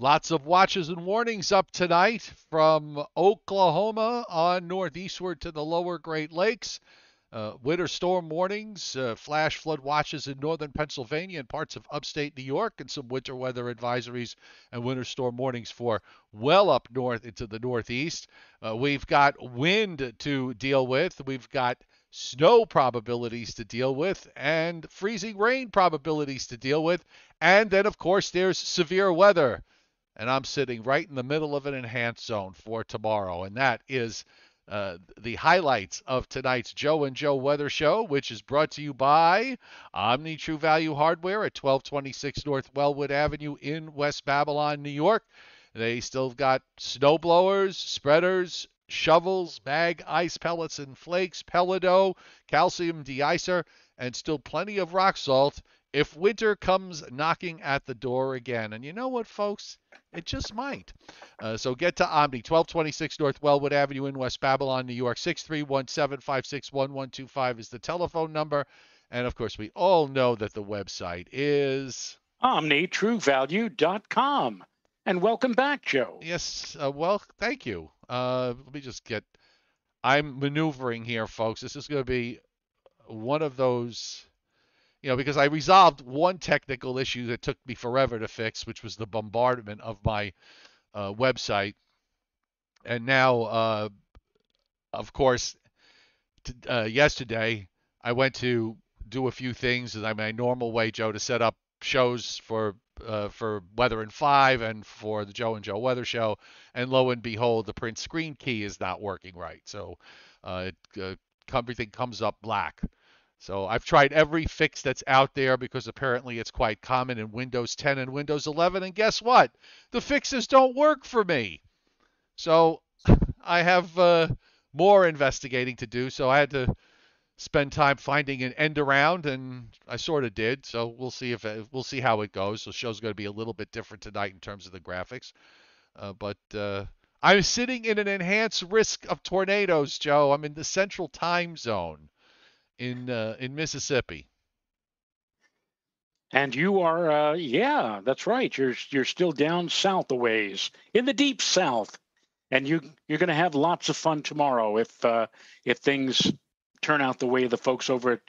Lots of watches and warnings up tonight from Oklahoma on northeastward to the lower Great Lakes. Uh, winter storm warnings, uh, flash flood watches in northern Pennsylvania and parts of upstate New York, and some winter weather advisories and winter storm warnings for well up north into the northeast. Uh, we've got wind to deal with. We've got snow probabilities to deal with and freezing rain probabilities to deal with. And then, of course, there's severe weather and I'm sitting right in the middle of an enhanced zone for tomorrow. And that is uh, the highlights of tonight's Joe and Joe Weather Show, which is brought to you by Omni True Value Hardware at 1226 North Wellwood Avenue in West Babylon, New York. They still got snow blowers, spreaders, shovels, mag ice pellets and flakes, Peladow, calcium deicer, and still plenty of rock salt if winter comes knocking at the door again. And you know what, folks? It just might. Uh, so get to Omni, 1226 North Wellwood Avenue in West Babylon, New York. 631-756-1125 is the telephone number. And of course, we all know that the website is omnitruevalue.com. And welcome back, Joe. Yes. Uh, well, thank you. Uh, let me just get. I'm maneuvering here, folks. This is going to be one of those you know, because I resolved one technical issue that took me forever to fix, which was the bombardment of my uh, website. And now, uh, of course, t- uh, yesterday I went to do a few things in my normal way, Joe, to set up shows for uh, for Weather in Five and for the Joe and Joe Weather Show, and lo and behold, the print screen key is not working right. So uh, uh, everything comes up black. So I've tried every fix that's out there because apparently it's quite common in Windows 10 and Windows 11. And guess what? The fixes don't work for me. So I have uh, more investigating to do. So I had to spend time finding an end around, and I sort of did. So we'll see if it, we'll see how it goes. The show's going to be a little bit different tonight in terms of the graphics, uh, but. Uh, I'm sitting in an enhanced risk of tornadoes, Joe. I'm in the central time zone in uh, in Mississippi. And you are, uh, yeah, that's right. You're you're still down south a ways in the deep south, and you you're going to have lots of fun tomorrow if uh, if things turn out the way the folks over at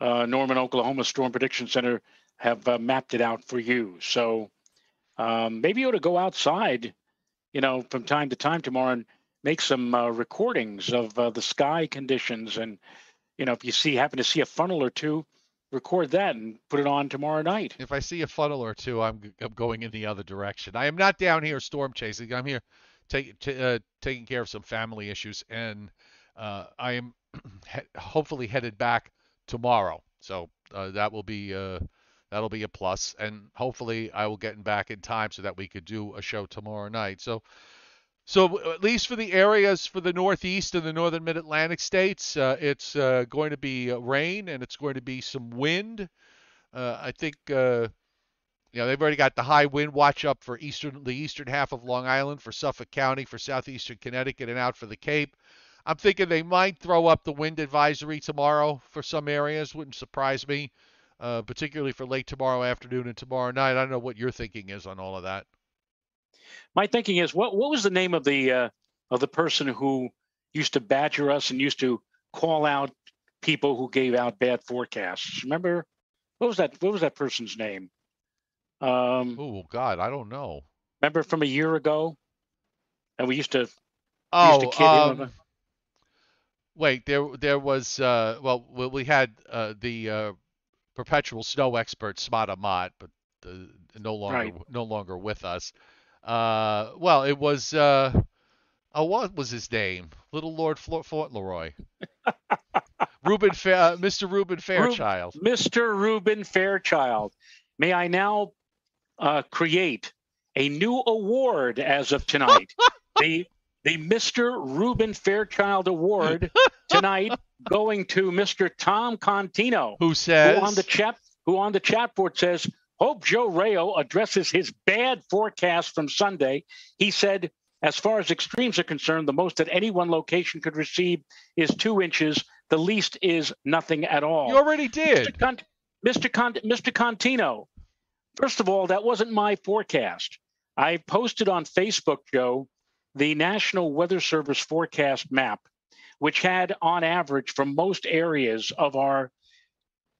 uh, Norman, Oklahoma Storm Prediction Center have uh, mapped it out for you. So um, maybe you ought to go outside, you know, from time to time tomorrow and make some uh, recordings of the sky conditions and you know, if you see happen to see a funnel or two, record that and put it on tomorrow night. If I see a funnel or two, I'm, I'm going in the other direction. I am not down here storm chasing. I'm here take, t- uh, taking care of some family issues, and uh, I am hopefully headed back tomorrow. So uh, that will be uh, that'll be a plus, and hopefully I will get back in time so that we could do a show tomorrow night. So so at least for the areas for the Northeast and the Northern Mid-Atlantic states, uh, it's uh, going to be uh, rain and it's going to be some wind. Uh, I think uh, you know they've already got the high wind watch up for eastern the eastern half of Long Island, for Suffolk County, for southeastern Connecticut, and out for the Cape. I'm thinking they might throw up the wind advisory tomorrow for some areas. Wouldn't surprise me, uh, particularly for late tomorrow afternoon and tomorrow night. I don't know what your thinking is on all of that my thinking is, what what was the name of the uh, of the person who used to badger us and used to call out people who gave out bad forecasts? Remember, what was that? What was that person's name? Um, oh God, I don't know. Remember from a year ago, and we used to. Oh, used to um, wait. There, there was. Uh, well, we had uh, the uh, perpetual snow expert Smada Mott, but no longer, right. no longer with us. Uh, well, it was. Uh, oh, what was his name? Little Lord Fauntleroy. Reuben, Fa- uh, Mr. Reuben Fairchild. Mr. Reuben Fairchild. May I now uh, create a new award as of tonight? the the Mr. Reuben Fairchild Award tonight going to Mr. Tom Contino, who says who on the chat who on the chat board says Hope Joe Rao addresses his bad forecast from Sunday. He said, as far as extremes are concerned, the most that any one location could receive is two inches. The least is nothing at all. You already did. Mr. Con- Mr. Con- Mr. Contino, first of all, that wasn't my forecast. I posted on Facebook, Joe, the National Weather Service forecast map, which had on average for most areas of our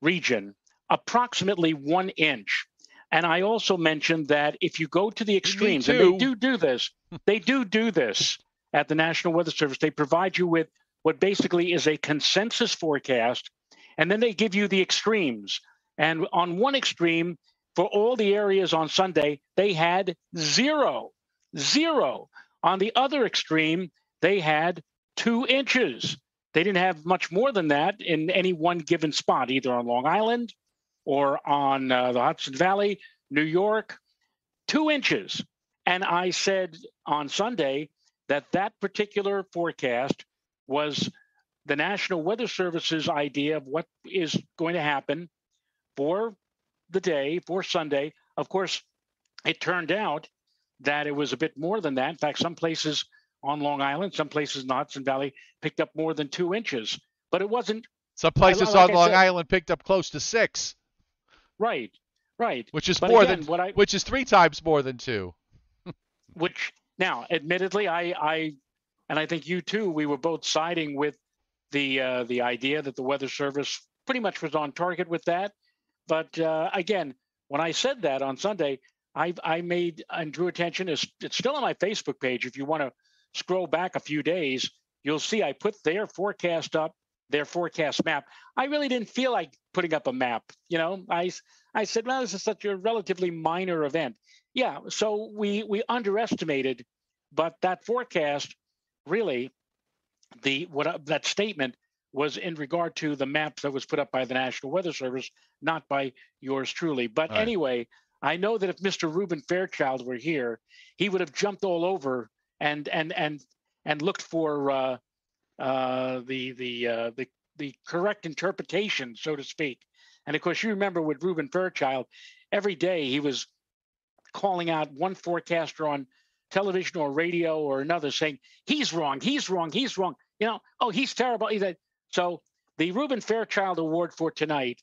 region approximately one inch. And I also mentioned that if you go to the extremes, and they do do this, they do do this at the National Weather Service. They provide you with what basically is a consensus forecast, and then they give you the extremes. And on one extreme, for all the areas on Sunday, they had zero, zero. On the other extreme, they had two inches. They didn't have much more than that in any one given spot, either on Long Island or on uh, the Hudson Valley, New York, two inches. And I said on Sunday that that particular forecast was the National Weather Service's idea of what is going to happen for the day, for Sunday. Of course, it turned out that it was a bit more than that. In fact, some places on Long Island, some places in the Hudson Valley picked up more than two inches, but it wasn't. Some places like on Long said, Island picked up close to six. Right, right. Which is but more again, than I, which is three times more than two. which now, admittedly, I, I, and I think you too, we were both siding with the uh, the idea that the Weather Service pretty much was on target with that. But uh, again, when I said that on Sunday, I, I made and drew attention. It's, it's still on my Facebook page. If you want to scroll back a few days, you'll see I put their forecast up, their forecast map. I really didn't feel like putting up a map. You know, I I said, well, this is such a relatively minor event. Yeah, so we we underestimated, but that forecast really, the what that statement was in regard to the map that was put up by the National Weather Service, not by yours truly. But right. anyway, I know that if Mr. Reuben Fairchild were here, he would have jumped all over and and and and looked for uh, uh, the the uh, the the correct interpretation, so to speak. And of course, you remember with Reuben Fairchild, every day he was calling out one forecaster on television or radio or another saying he's wrong, he's wrong, he's wrong. You know, oh, he's terrible. So the Reuben Fairchild Award for tonight,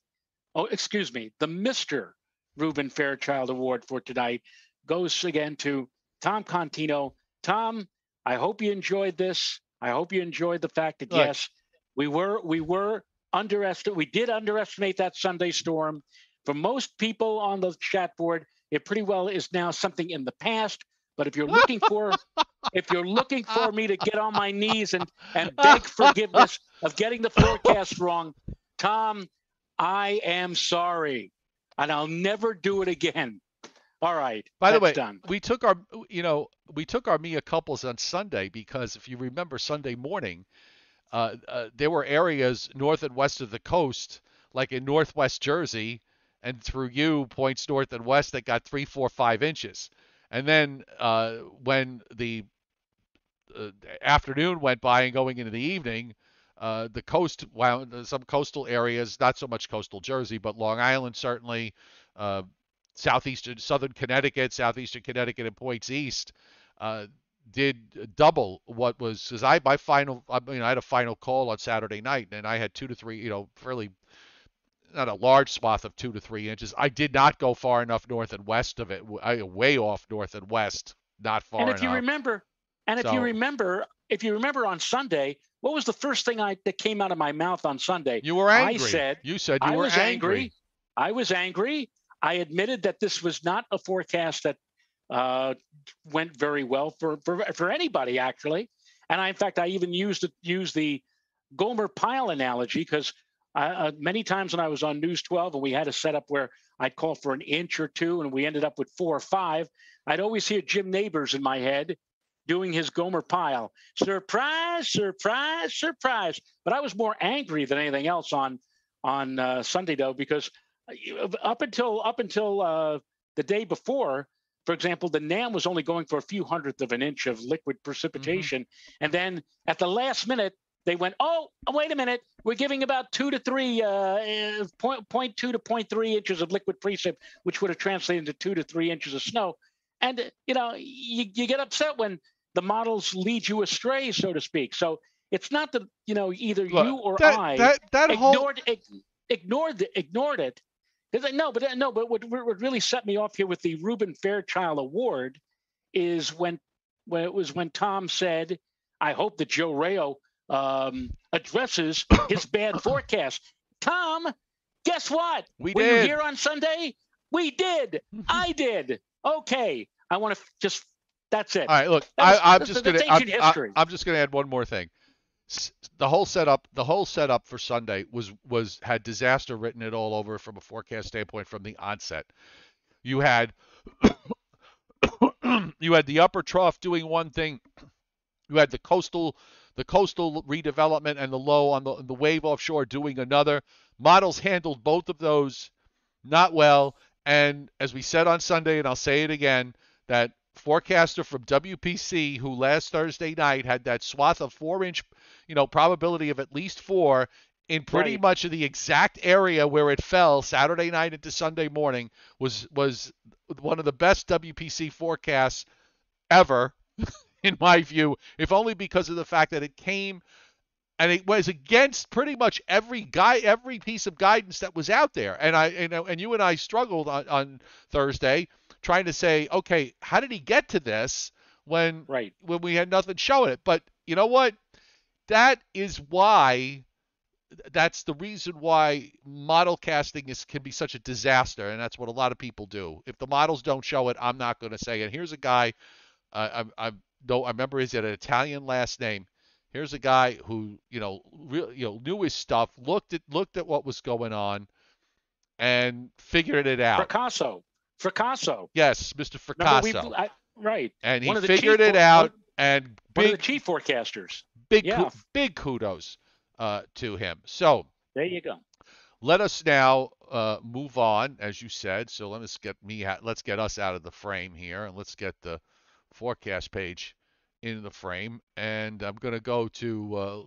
oh, excuse me, the Mr. Reuben Fairchild Award for tonight goes again to Tom Contino. Tom, I hope you enjoyed this. I hope you enjoyed the fact that yes, we were we were underestimate we did underestimate that Sunday storm. For most people on the chat board, it pretty well is now something in the past. But if you're looking for if you're looking for me to get on my knees and and beg forgiveness of getting the forecast wrong, Tom, I am sorry and I'll never do it again. All right. By the way, done. we took our, you know, we took our Mia couples on Sunday because if you remember Sunday morning, uh, uh, there were areas north and west of the coast, like in northwest Jersey, and through you points north and west that got three, four, five inches. And then uh, when the uh, afternoon went by and going into the evening, uh, the coast, well, some coastal areas, not so much coastal Jersey, but Long Island certainly, uh, southeastern, southern Connecticut, southeastern Connecticut, and points east, uh, did double what was. Because I my final, I mean, I had a final call on Saturday night, and I had two to three, you know, fairly not a large swath of two to three inches. I did not go far enough north and west of it. I way off north and west, not far enough. And if enough. you remember, and if you remember, if you remember on Sunday, what was the first thing I that came out of my mouth on Sunday? You were angry. I said you said you I were was angry. angry. I was angry. I admitted that this was not a forecast that uh, went very well for, for for anybody actually. And I, in fact, I even used used the Gomer Pyle analogy because uh, many times when I was on News 12 and we had a setup where I'd call for an inch or two and we ended up with four or five, I'd always hear Jim Nabors in my head doing his Gomer Pyle. Surprise, surprise, surprise. But I was more angry than anything else on on uh, Sunday though, because up until up until uh, the day before, for example, the NAM was only going for a few hundredth of an inch of liquid precipitation, mm-hmm. and then at the last minute they went, oh, wait a minute, we're giving about two to three, uh, uh point, point two to point three inches of liquid precip, which would have translated into two to three inches of snow. And you know, you, you get upset when the models lead you astray, so to speak. So it's not that you know either Look, you or that, I that, that ignored whole... ignored ignored it. No, but no, but what, what really set me off here with the Reuben Fairchild Award is when when it was when Tom said, "I hope that Joe Rao um, addresses his bad forecast." Tom, guess what? We Were did. you here on Sunday? We did. I did. Okay. I want to just. That's it. All right, look, That I, I'm that's- just. I'm, ancient history. I'm just gonna add one more thing. The whole setup, the whole setup for Sunday was was had disaster written it all over from a forecast standpoint from the onset. You had you had the upper trough doing one thing. You had the coastal the coastal redevelopment and the low on the the wave offshore doing another. Models handled both of those not well. And as we said on Sunday, and I'll say it again, that forecaster from WPC who last Thursday night had that swath of four inch, you know, probability of at least four in pretty Right. much of the exact area where it fell Saturday night into Sunday morning was was one of the best WPC forecasts ever, in my view, if only because of the fact that it came and it was against pretty much every guy every piece of guidance that was out there and i you know and you and i struggled on, on thursday trying to say okay how did he get to this when right. when we had nothing showing it? But you know what? That is why that's the reason why model casting is can be such a disaster and that's what a lot of people do. If the models don't show it i'm not going to say it. Here's a guy uh, I, I no i remember he's an italian last name. Here's a guy who you know real you know knew his stuff looked at looked at what was going on and figured it out. Fracasso. Fracasso. yes mr Fracasso I- right. and he one of the figured it out one- and One of big the chief forecasters. big yeah. big kudos uh, to him so There you go. let us now uh, move on, as you said. So let us get me, let's get us out of the frame here, and let's get the forecast page in the frame. And I'm going to go to. Uh,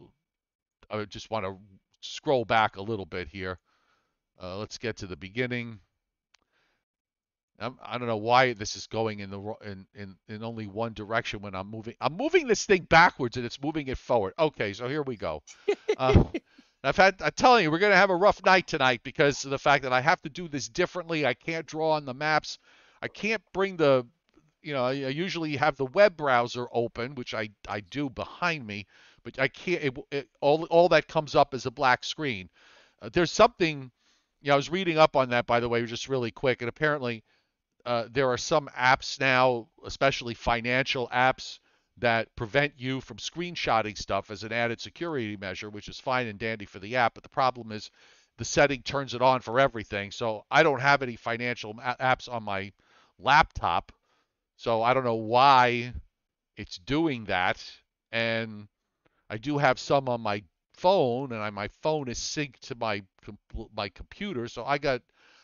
I just want to scroll back a little bit here. Uh, let's get to the beginning. I'm, I don't know why this is going in the in, in in only one direction when I'm moving. I'm moving this thing backwards and it's moving it forward. Okay, so here we go. Uh, I've had. I'm telling you, we're gonna have a rough night tonight because of the fact that I have to do this differently. I can't draw on the maps. I can't bring the, you know, I usually have the web browser open, which I I do behind me, but I can't. It, it, all all that comes up is a black screen. Uh, there's something. You know, I was reading up on that by the way, just really quick, and apparently. Uh, there are some apps now, especially financial apps, that prevent you from screenshotting stuff as an added security measure, which is fine and dandy for the app. But the problem is the setting turns it on for everything. So I don't have any financial apps on my laptop. So I don't know why it's doing that. And I do have some on my phone, and I, my phone is synced to my my computer. So I got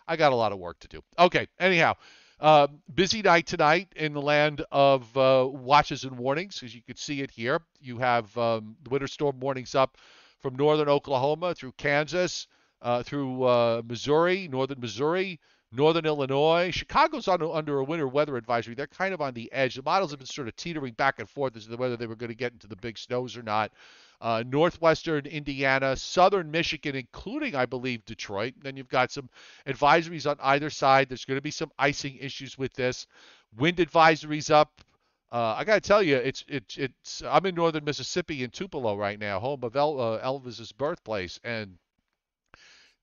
I got a lot of work to do. Okay. Anyhow, uh, busy night tonight in the land of uh, watches and warnings, as you can see it here. You have um, the winter storm warnings up from northern Oklahoma through Kansas, uh, through uh, Missouri, northern Missouri, northern Illinois. Chicago's under, under a winter weather advisory. They're kind of on the edge. The models have been sort of teetering back and forth as to whether they were going to get into the big snows or not. Uh, northwestern Indiana, southern Michigan, including, I believe, Detroit. Then you've got some advisories on either side. There's going to be some icing issues with this. Wind advisories up. Uh, I got to tell you, it's it's it's. I'm in northern Mississippi in Tupelo right now, home of El, uh, Elvis's birthplace, and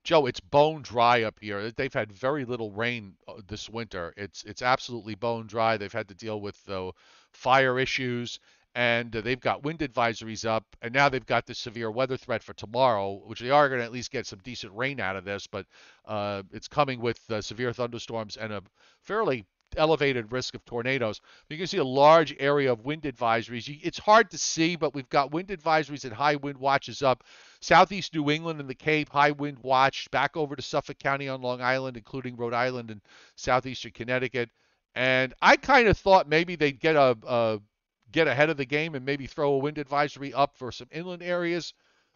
Joe, it's bone dry up here. They've had very little rain uh, this winter. It's it's absolutely bone dry. They've had to deal with uh, fire issues, and uh, they've got wind advisories up, and now they've got the severe weather threat for tomorrow, which they are going to at least get some decent rain out of this, but uh, it's coming with uh, severe thunderstorms and a fairly elevated risk of tornadoes. You can see a large area of wind advisories. It's hard to see, but we've got wind advisories and high wind watches up. Southeast New England and the Cape, high wind watch. Back over to Suffolk County on Long Island, including Rhode Island and southeastern Connecticut. And I kind of thought maybe they'd get a, a get ahead of the game and maybe throw a wind advisory up for some inland areas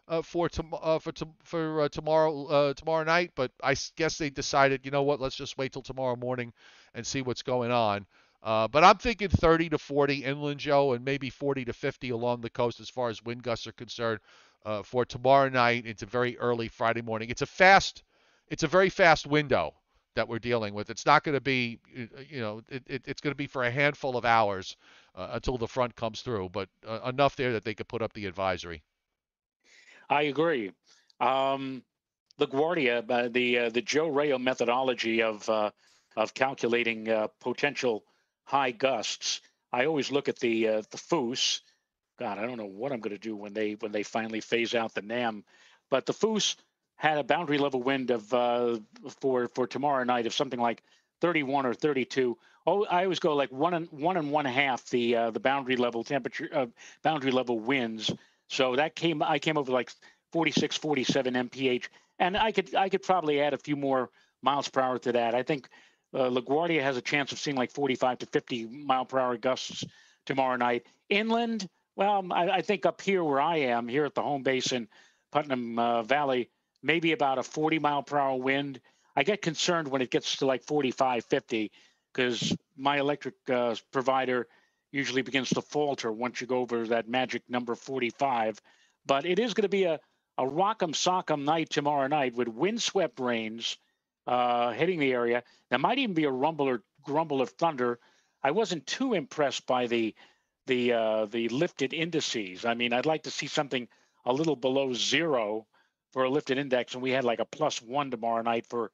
uh, for tom- uh, for for uh, tomorrow uh, tomorrow night. But I guess they decided, you know what, let's just wait till tomorrow morning and see what's going on. Uh, but I'm thinking 30 to 40 inland, Joe, and maybe 40 to 50 along the coast as far as wind gusts are concerned uh, for tomorrow night into very early Friday morning. It's a fast, it's a very fast window that we're dealing with. It's not going to be, you know, it, it, it's going to be for a handful of hours uh, until the front comes through, but uh, enough there that they could put up the advisory. I agree. Um, LaGuardia, uh, the uh, the Joe Rao methodology of uh, of calculating uh, potential high gusts. I always look at the uh, the FOUS. God, I don't know what I'm going to do when they when they finally phase out the NAM, but the FOUS had a boundary level wind of uh, for for tomorrow night of something like 31 or 32. Oh, I always go like one and one and one half the uh, the boundary level temperature uh, boundary level winds. So that came I came over like 46, 47 mph, and I could I could probably add a few more miles per hour to that. I think uh, LaGuardia has a chance of seeing like 45 to 50 mile per hour gusts tomorrow night. Inland, well, I, I think up here where I am, here at the home base in Putnam uh, Valley, maybe about a 40 mile per hour wind. I get concerned when it gets to like 45, 50, because my electric uh, provider usually begins to falter once you go over that magic number 45. But it is going to be a, a rock'em sock'em night tomorrow night with windswept rains uh, hitting the area. There might even be a rumble or grumble of thunder. I wasn't too impressed by the the uh, the lifted indices. I mean, I'd like to see something a little below zero for a lifted index, and we had like a plus one tomorrow night for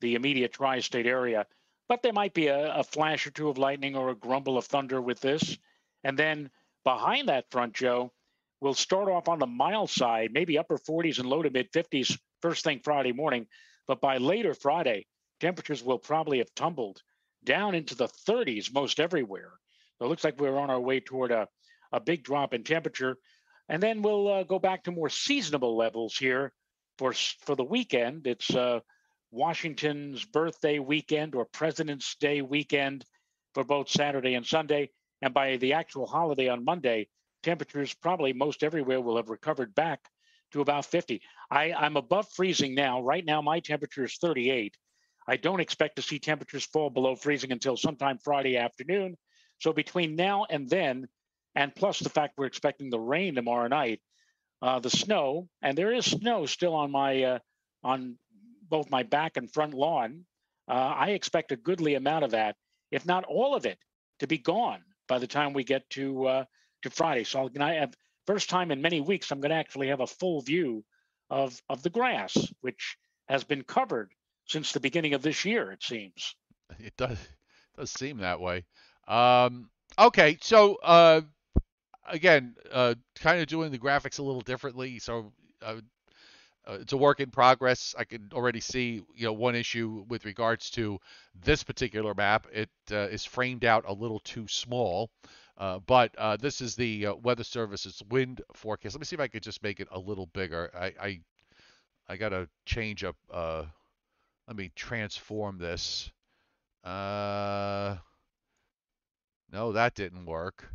the immediate tri-state area. But there might be a, a flash or two of lightning or a grumble of thunder with this, and then behind that front, Joe, we'll start off on the mild side, maybe upper 40s and low to mid 50s first thing Friday morning. But by later Friday, temperatures will probably have tumbled down into the 30s most everywhere. So it looks like we're on our way toward a, a big drop in temperature. And then we'll uh, go back to more seasonable levels here for, for the weekend. It's uh, Washington's birthday weekend or President's Day weekend for both Saturday and Sunday. And by the actual holiday on Monday, temperatures probably most everywhere will have recovered back to about 50. I, I'm above freezing now. Right now, my temperature is 38. I don't expect to see temperatures fall below freezing until sometime Friday afternoon. So between now and then, and plus the fact we're expecting the rain tomorrow night, uh, the snow, and there is snow still on my uh, on both my back and front lawn. Uh, I expect a goodly amount of that, if not all of it, to be gone by the time we get to uh, to Friday. So I have first time in many weeks, I'm going to actually have a full view of, of the grass, which has been covered since the beginning of this year, it seems. It does, it does seem that way. Um, okay, so uh, again, uh, kind of doing the graphics a little differently. So uh, it's a work in progress. I can already see, you know, one issue with regards to this particular map. It uh, is framed out a little too small. Uh, but uh, this is the uh, Weather Service's wind forecast. Let me see if I could just make it a little bigger. I I, I gotta change up. Uh, let me transform this. Uh, no, that didn't work.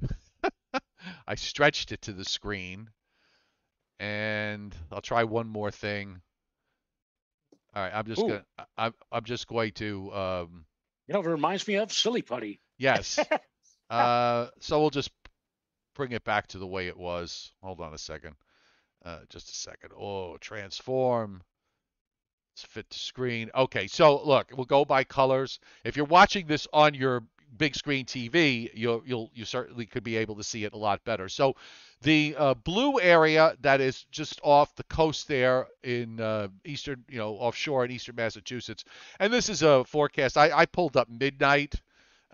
I stretched it to the screen, and I'll try one more thing. All right, I'm just Ooh. gonna. I'm I'm just going to. Um, you know, it reminds me of Silly Putty. Yes. Uh, so we'll just bring it back to the way it was. Hold on a second. Uh, just a second. Oh, transform. Let's fit to screen. Okay, so look, we'll go by colors. If you're watching this on your big screen TV, you'll you'll you certainly could be able to see it a lot better. So the uh, blue area that is just off the coast there in uh, eastern, you know, offshore in eastern Massachusetts, and this is a forecast. I, I pulled up midnight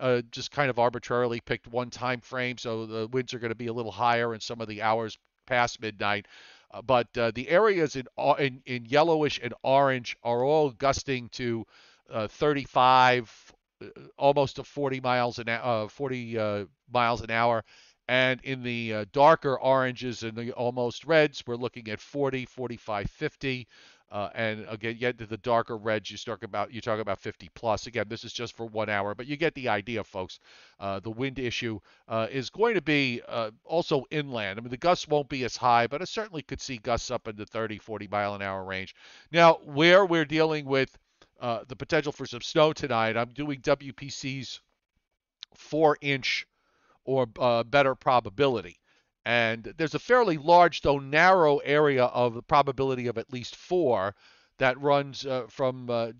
uh, just kind of arbitrarily picked one time frame, so the winds are going to be a little higher in some of the hours past midnight. Uh, but uh, the areas in, in, in yellowish and orange are all gusting to uh, 35, uh, almost to 40 miles an uh, 40 miles an hour. And in the darker oranges and the almost reds, we're looking at 40, 45, 50. Uh, and again, to the darker reds, you talk about you talk about 50 plus. Again, this is just for one hour, but you get the idea, folks. Uh, the wind issue uh, is going to be uh, also inland. I mean, the gusts won't be as high, but I certainly could see gusts up in the 30, 40 mile an hour range. Now, where we're dealing with uh, the potential for some snow tonight, I'm doing WPC's four inch or uh, better probability. And there's a fairly large, though narrow, area of the probability of at least four that runs uh, from uh,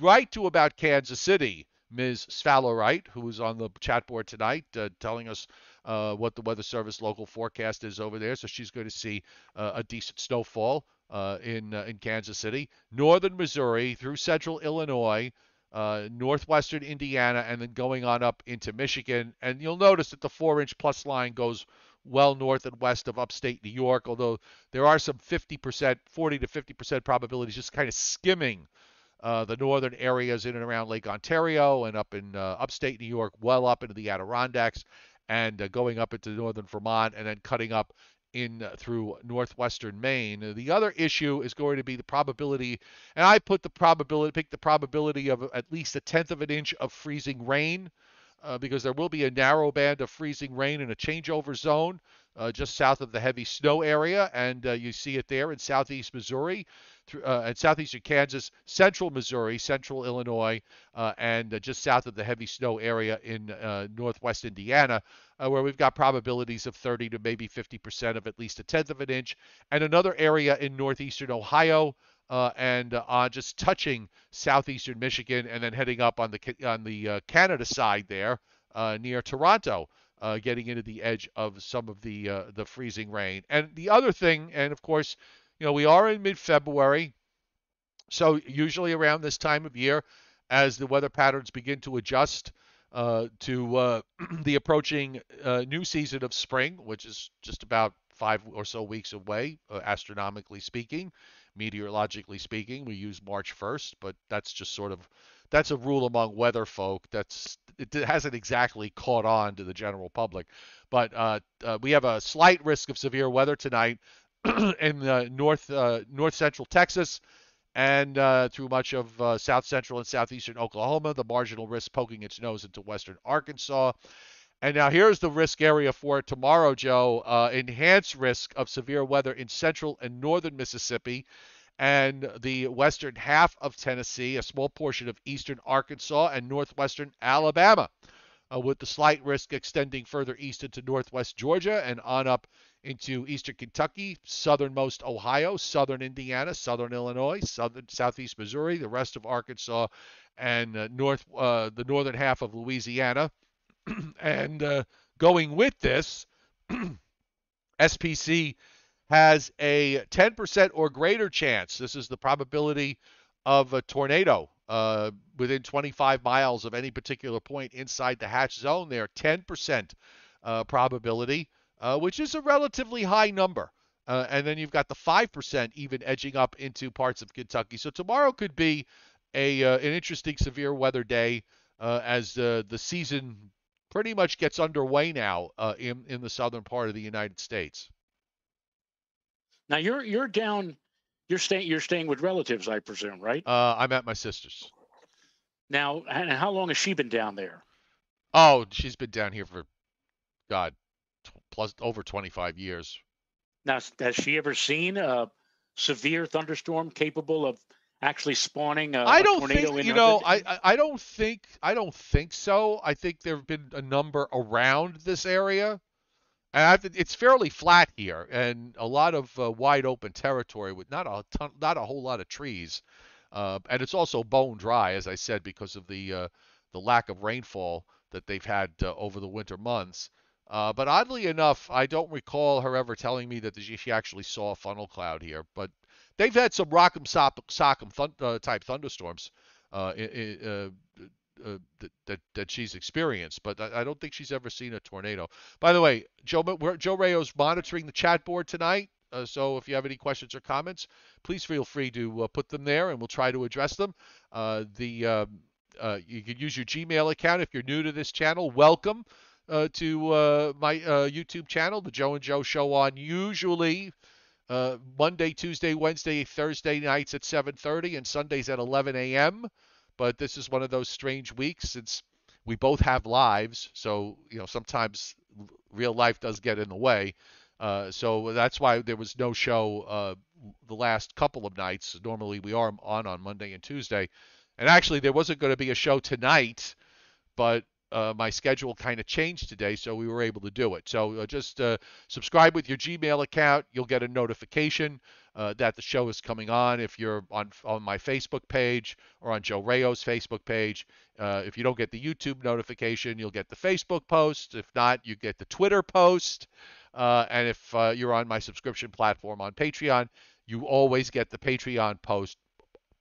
right to about Kansas City. Ms. Wright, who was on the chat board tonight, uh, telling us uh, what the Weather Service local forecast is over there. So she's going to see uh, a decent snowfall uh, in uh, in Kansas City, northern Missouri through central Illinois, uh, northwestern Indiana, and then going on up into Michigan. And you'll notice that the four-inch plus line goes well north and west of upstate New York, although there are some 50%, 40 to 50% probabilities just kind of skimming uh, the northern areas in and around Lake Ontario and up in uh, upstate New York, well up into the Adirondacks, and uh, going up into northern Vermont, and then cutting up in uh, through northwestern Maine. The other issue is going to be the probability, and I put the probability, pick the probability of at least a tenth of an inch of freezing rain. Uh, because there will be a narrow band of freezing rain in a changeover zone uh, just south of the heavy snow area, and uh, you see it there in southeast Missouri, uh, and southeastern Kansas, central Missouri, central Illinois, uh, and uh, just south of the heavy snow area in uh, northwest Indiana, where we've got probabilities of 30 to maybe 50% of at least a tenth of an inch, and another area in northeastern Ohio. and on just touching southeastern Michigan, and then heading up on the on the Canada side there near Toronto uh, getting into the edge of some of the uh, the freezing rain. And the other thing, and of course, you know, we are in mid-February, so usually around this time of year, as the weather patterns begin to adjust uh, to uh, the approaching uh, new season of spring, which is just about five or so weeks away, uh, astronomically speaking, meteorologically speaking. We use March 1st, but that's just sort of that's a rule among weather folk. That's it hasn't exactly caught on to the general public. But uh, uh, we have a slight risk of severe weather tonight in uh, north north central Texas and uh, through much of uh, south central and southeastern Oklahoma. The marginal risk poking its nose into western Arkansas. And now here's the risk area for tomorrow, Joe. Uh, enhanced risk of severe weather in central and northern Mississippi and the western half of Tennessee, a small portion of eastern Arkansas, and northwestern Alabama, uh, with the slight risk extending further east into northwest Georgia and on up into eastern Kentucky, southernmost Ohio, southern Indiana, southern Illinois, southern southeast Missouri, the rest of Arkansas, and uh, north uh, the northern half of Louisiana. and uh, going with this, SPC has a 10% or greater chance. This is the probability of a tornado uh, within 25 miles of any particular point inside the hatch zone there. 10% uh, probability, uh, which is a relatively high number. Uh, and then you've got the 5% even edging up into parts of Kentucky. So tomorrow could be a uh, an interesting severe weather day uh, as the season pretty much gets underway now in, in the southern part of the United States. Now you're you're down. You're staying. You're staying with relatives, I presume, right? Uh, I'm at my sister's. Now, and how long has she been down there? Oh, she's been down here for, God, t- plus over 25 years. Now, has she ever seen a severe thunderstorm capable of actually spawning a, I don't a tornado think in you know I I don't think I don't think so. I think there have been a number around this area. It's fairly flat here, and a lot of uh, wide open territory with not a ton, not a whole lot of trees, uh, and it's also bone dry, as I said, because of the uh, the lack of rainfall that they've had uh, over the winter months. Uh, but oddly enough, I don't recall her ever telling me that she actually saw a funnel cloud here. But they've had some rock'em sock'em thun- uh, type thunderstorms in, uh, that, that, that she's experienced, but I, I, don't think she's ever seen a tornado. By the way, Joe Joe Rao's monitoring the chat board tonight. Uh, so if you have any questions or comments, please feel free to uh, put them there, and we'll try to address them. Uh, the um, uh, you can use your Gmail account if you're new to this channel. Welcome to my YouTube channel, the Joe and Joe Show on usually. Monday, Tuesday, Wednesday, Thursday nights at 7:30 and Sundays at 11 a.m but this is one of those strange weeks since we both have lives. So, you know, sometimes real life does get in the way. Uh, so that's why there was no show uh, the last couple of nights. Normally we are on on Monday and Tuesday. And actually, there wasn't going to be a show tonight, but uh, my schedule kind of changed today, so we were able to do it. So uh, just uh, subscribe with your Gmail account. You'll get a notification uh, that the show is coming on. If you're on on my Facebook page or on Joe Rao's Facebook page, uh, if you don't get the YouTube notification, you'll get the Facebook post. If not, you get the Twitter post. Uh, and if you're on my subscription platform on Patreon, you always get the Patreon post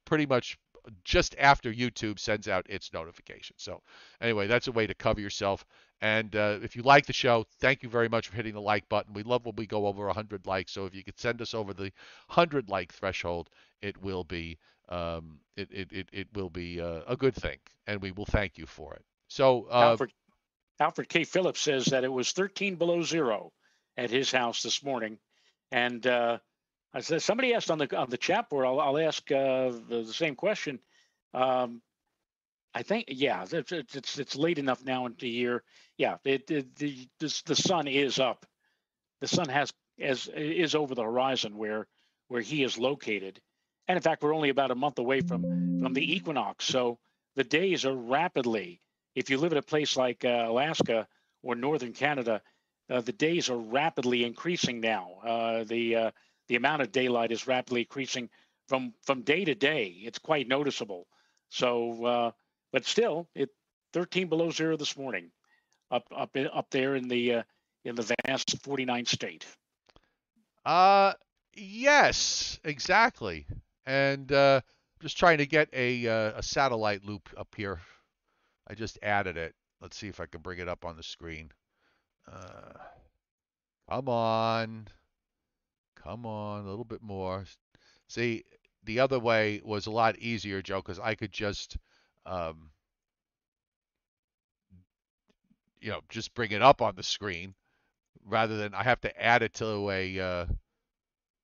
pretty much just after YouTube sends out its notification. So, anyway, that's a way to cover yourself. And uh, if you like the show, thank you very much for hitting the like button. We love when we go over 100 likes. So if you could send us over the 100 like threshold, it will be um, it, it, it, it will be uh, a good thing, and we will thank you for it. So uh, Alfred, Alfred K. Phillips says that it was 13 below zero at his house this morning, and uh, I said somebody asked on the on the chat board. I'll, I'll ask uh, the, the, same question. Um, I think yeah, it's, it's it's late enough now in the year. Yeah, it, it the the sun is up. The sun has as is over the horizon where where he is located, and in fact, we're only about a month away from from the equinox. So the days are rapidly. If you live in a place like uh, Alaska or northern Canada, uh, the days are rapidly increasing now. Uh, the uh, the amount of daylight is rapidly increasing from from day to day. It's quite noticeable. So, uh, but still, it 13 below zero this morning, up up up there in the uh, in the vast 49 state. Uh, yes, exactly. And uh, just trying to get a uh, a satellite loop up here. I just added it. Let's see if I can bring it up on the screen. Uh, come on. Come on, a little bit more. See, the other way was a lot easier, Joe, because I could just, um, you know, just bring it up on the screen rather than I have to add it to a, uh,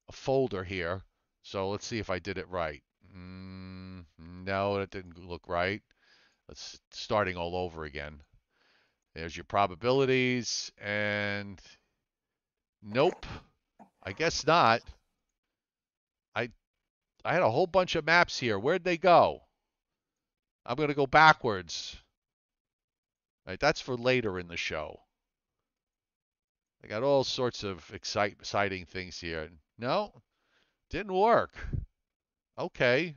a folder here. So let's see if I did it right. Mm, no, that didn't look right. Let's starting all over again. There's your probabilities and nope. I guess not. I I had a whole bunch of maps here. Where'd they go? I'm going to go backwards. Right, that's for later in the show. I got all sorts of excite, exciting things here. No, didn't work. Okay.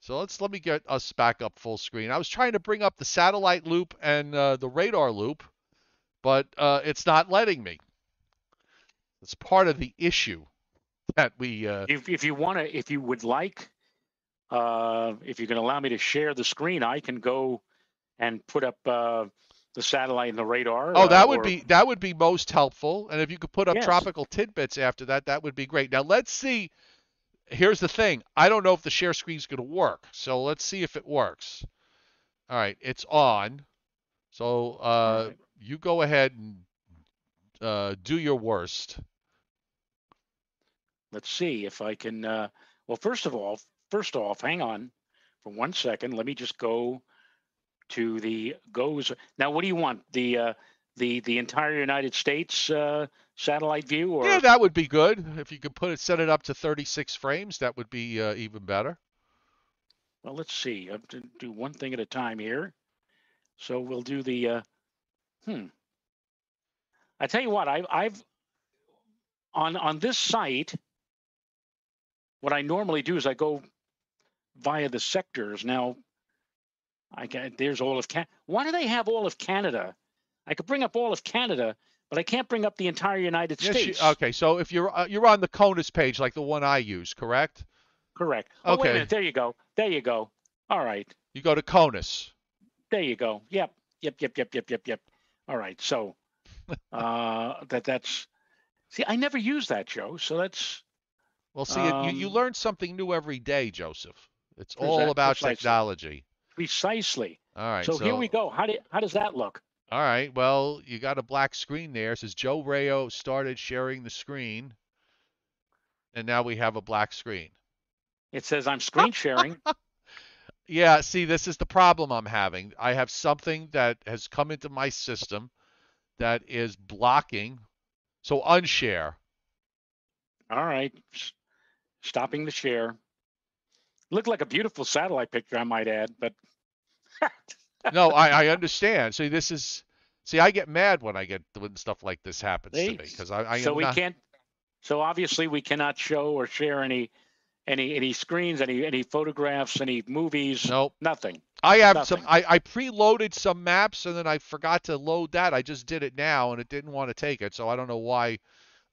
So let's let me get us back up full screen. I was trying to bring up the satellite loop and uh, the radar loop, but uh, it's not letting me. It's part of the issue that we. Uh, if if you want to, if you would like, uh, if you can allow me to share the screen, I can go and put up uh, the satellite and the radar. Oh, that would or... be that would be most helpful. And if you could put up yes. tropical tidbits after that, that would be great. Now let's see. Here's the thing. I don't know if the share screen is going to work. So let's see if it works. All right, it's on. So uh, right. you go ahead and uh, do your worst. Let's see if I can. Uh, well, first of all, first off, hang on for one second. Let me just go to the GOES. Now, what do you want? The uh, the the entire United States uh, satellite view, or yeah, that would be good. If you could put it, set it up to 36 frames, that would be uh, even better. Well, let's see. I have to do one thing at a time here. So we'll do the. Uh, hmm. I tell you what, I, I've on on this site what I normally do is I go via the sectors. Now, I can there's all of Canada. Why do they have all of Canada? I could bring up all of Canada, but I can't bring up the entire United yes, States. You, okay, so if you're uh, you're on the CONUS page, like the one I use, correct? Correct. Oh, okay. Wait a minute. There you go. There you go. All right. You go to CONUS. There you go. Yep. Yep. Yep. Yep. Yep. Yep. Yep. All right. So, uh, that that's. See, I never use that, Joe. So that's well, see, um, you, you um, learn something new every day, Joseph. It's all about precisely. technology. Precisely. All right. So, so, here we go. How, did, how does that look? All right. Well, you got a black screen there. It says Joe Rao started sharing the screen. And now we have a black screen. It says I'm screen sharing. yeah, see, this is the problem I'm having. I have something that has come into my system that is blocking. So unshare. All right stopping the share. Looked like a beautiful satellite picture, I might add, but no, I, I understand. See, this is see, I get mad when I get when stuff like this happens They- to me because I, I so we not. can't. So obviously we cannot show or share any, any any screens, any any photographs, any movies. Nope. Nothing. I have some. I, I preloaded some maps and then I forgot to load that. I just did it now and it didn't want to take it, so I don't know why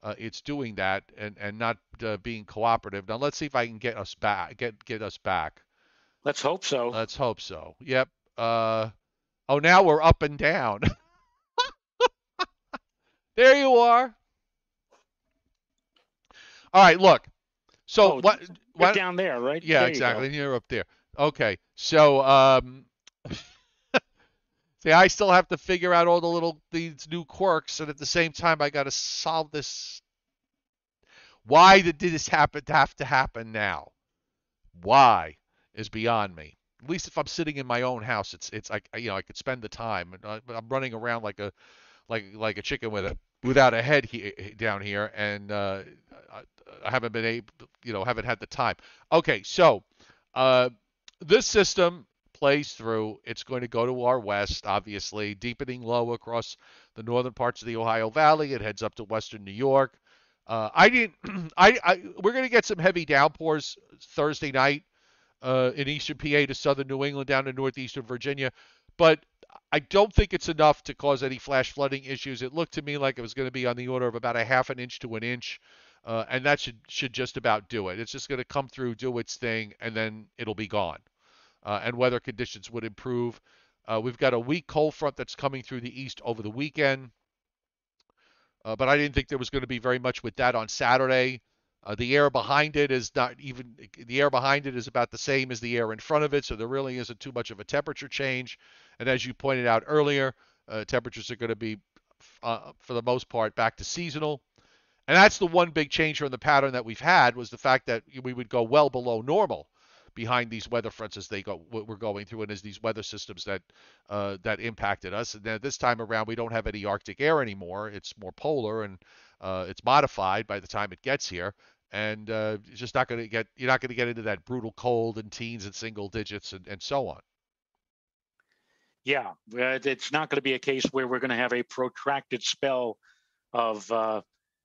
uh, it's doing that and and not uh, being cooperative. Now let's see if I can get us back. Get get us back. Let's hope so. Let's hope so. Yep. Uh. Oh, now we're up and down. there you are. All right. Look. So Oh, what? What down there, right? yeah, There exactly. And you're up there. Okay. So, um, see, I still have to figure out all the little these new quirks, and at the same time, I got to solve this. Why did this happen? To have to happen now? Why is beyond me. At least if I'm sitting in my own house, it's it's like you know I could spend the time. I- I'm running around like a like like a chicken with a without a head he, down here, and uh, I, I haven't been able, you know, haven't had the time. Okay, so uh, this system plays through. It's going to go to our west, obviously, deepening low across the northern parts of the Ohio Valley. It heads up to western New York. Uh, I didn't. I, I we're going to get some heavy downpours Thursday night uh, in eastern PA to southern New England down to northeastern Virginia, but I don't think it's enough to cause any flash flooding issues. It looked to me like it was going to be on the order of about a half an inch to an inch, uh, and that should should just about do it. It's just going to come through, do its thing, and then it'll be gone. Uh, and weather conditions would improve. Uh, we've got a weak cold front that's coming through the east over the weekend, uh, but I didn't think there was going to be very much with that on Saturday. Uh, the air behind it is not even the air behind it is about the same as the air in front of it, so there really isn't too much of a temperature change. And as you pointed out earlier, uh, temperatures are going to be, uh, for the most part, back to seasonal. And that's the one big change from the pattern that we've had was the fact that we would go well below normal behind these weather fronts as they go we're going through and as these weather systems that uh, that impacted us. And then this time around, we don't have any Arctic air anymore. It's more polar and uh, it's modified by the time it gets here. And uh, it's just not going to get you're not going to get into that brutal cold and teens and single digits and, and so on. Yeah, it's not going to be a case where we're going to have a protracted spell of uh,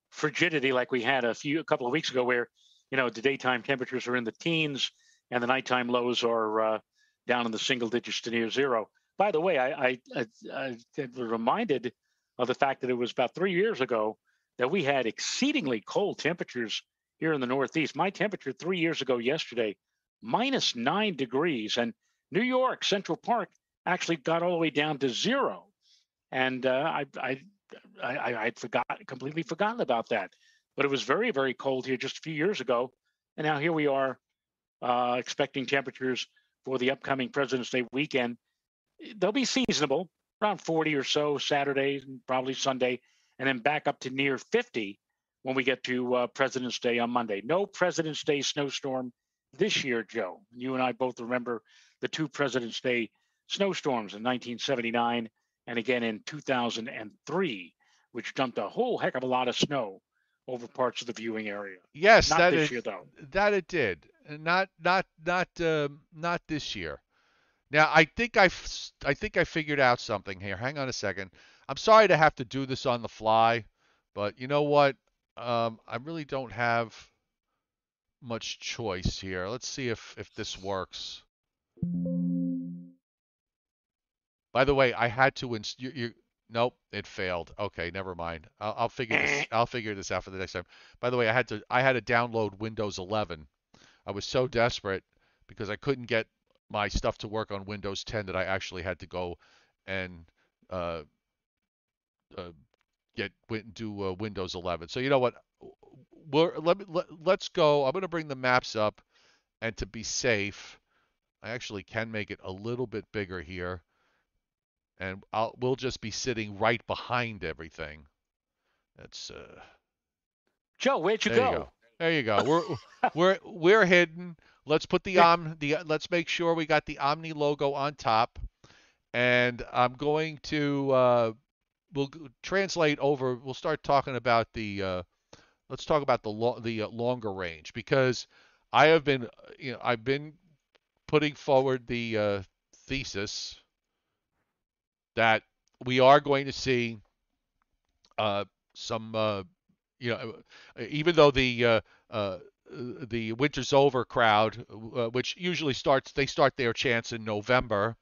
frigidity like we had a few a couple of weeks ago, where you know the daytime temperatures are in the teens and the nighttime lows are uh, down in the single digits to near zero. By the way, I, I, I, I was reminded of the fact that it was about three years ago that we had exceedingly cold temperatures here in the Northeast. My temperature three years ago yesterday, minus nine degrees, and New York Central Park actually got all the way down to zero. And uh, I, I, I, I'd forgot completely forgotten about that. But it was very, very cold here just a few years ago, and now here we are, uh, expecting temperatures for the upcoming President's Day weekend. They'll be seasonable, around 40 or so Saturday and probably Sunday, and then back up to near 50 when we get to uh, President's Day on Monday. No President's Day snowstorm this year, Joe. You and I both remember the two President's Day snowstorms in 1979 and again in 2003, which dumped a whole heck of a lot of snow over parts of the viewing area. Yes, Not that this is year, though. that it did. Not not not um, not this year. Now I think I I think I figured out something here. Hang on a second. I'm sorry to have to do this on the fly, but you know what? Um, I really don't have much choice here. Let's see if if this works. By the way, I had to ins- you, you Nope, it failed. Okay, never mind. I'll, I'll figure this. I'll figure this out for the next time. By the way, I had to. I had to download Windows 11. I was so desperate because I couldn't get my stuff to work on Windows 10 that I actually had to go and uh, uh, get do uh, Windows 11. So you know what? We're, let me let, let's go. I'm going to bring the maps up, and to be safe, I actually can make it a little bit bigger here and I'll, we'll just be sitting right behind everything. That's uh, Joe, where'd you go? you go. There you go. We're we're we're hidden. Let's put the om the let's make sure we got the Omni logo on top, and I'm going to uh, we'll translate over. We'll start talking about the uh, let's talk about the lo- the uh, longer range because I have been you know I've been putting forward the uh, thesis that we are going to see uh, some, uh, you know, even though the uh, uh, the winter's over crowd, uh, which usually starts, they start their chants in November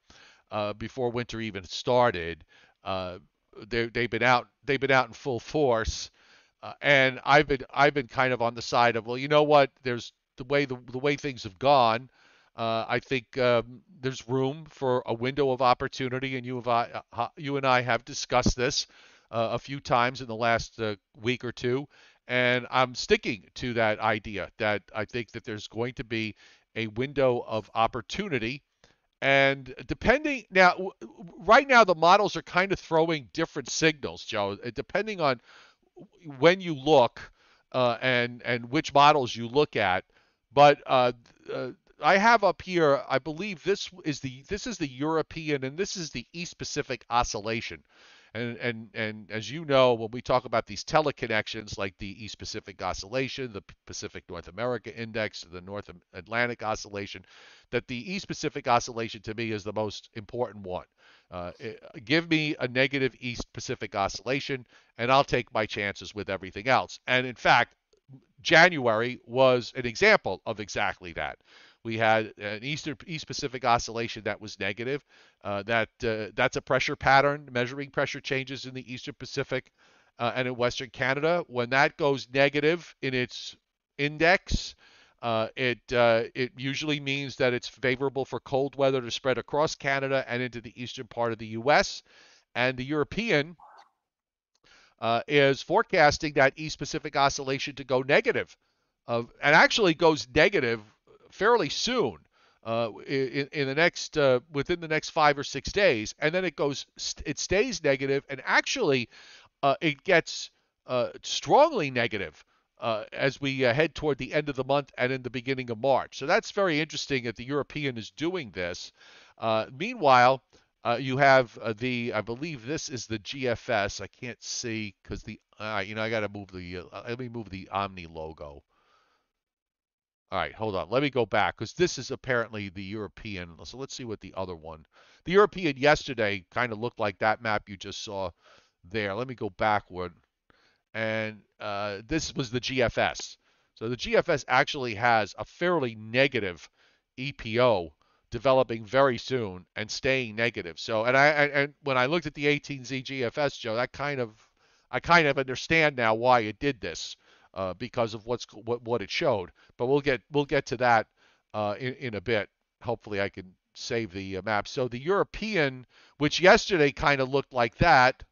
before winter even started. they they've been out, they've been out in full force. Uh, and I've been I've been kind of on the side of well, you know what? There's the way the, the way things have gone. Uh, I think um, there's room for a window of opportunity, and you have uh, you and I have discussed this uh, a few times in the last uh, week or two, and I'm sticking to that idea that I think that there's going to be a window of opportunity. And depending now, right now the models are kind of throwing different signals, Joe. Depending on when you look uh, and and which models you look at. But uh, uh, I have up here, I believe this is the this is the European and this is the East Pacific Oscillation. And, and and as you know, when we talk about these teleconnections like the East Pacific Oscillation, the Pacific North America Index, the North Atlantic Oscillation, that the East Pacific Oscillation to me is the most important one. Uh, give me a negative East Pacific oscillation, and I'll take my chances with everything else. And in fact, January was an example of exactly that. We had an Eastern East Pacific oscillation that was negative. Uh, that uh, that's a pressure pattern measuring pressure changes in the Eastern Pacific uh, and in Western Canada. When that goes negative in its index, uh, it uh, it usually means that it's favorable for cold weather to spread across Canada and into the eastern part of the U.S. And the European uh, is forecasting that East Pacific oscillation to go negative, of, and actually goes negative fairly soon. Uh, in, in, the next uh, within the next five or six days, and then it goes it stays negative, and actually uh, it gets strongly negative uh, as we uh, head toward the end of the month and in the beginning of March. So that's very interesting that the European is doing this. Uh, meanwhile, uh, you have uh, the, I believe this is the GFS. I can't see because the, you know, I got to move the, uh, let me move the Omni logo. All right, hold on. Let me go back because this is apparently the European. So let's see what the other one. The European yesterday kind of looked like that map you just saw there. Let me go backward and uh, this was the GFS. So the GFS actually has a fairly negative EPO developing very soon and staying negative. So and I and when I looked at the 18Z GFS, Joe, that kind of I kind of understand now why it did this uh, because of what's what what it showed. But we'll get we'll get to that uh, in in a bit. Hopefully, I can save the uh, map. So the European, which yesterday kind of looked like that,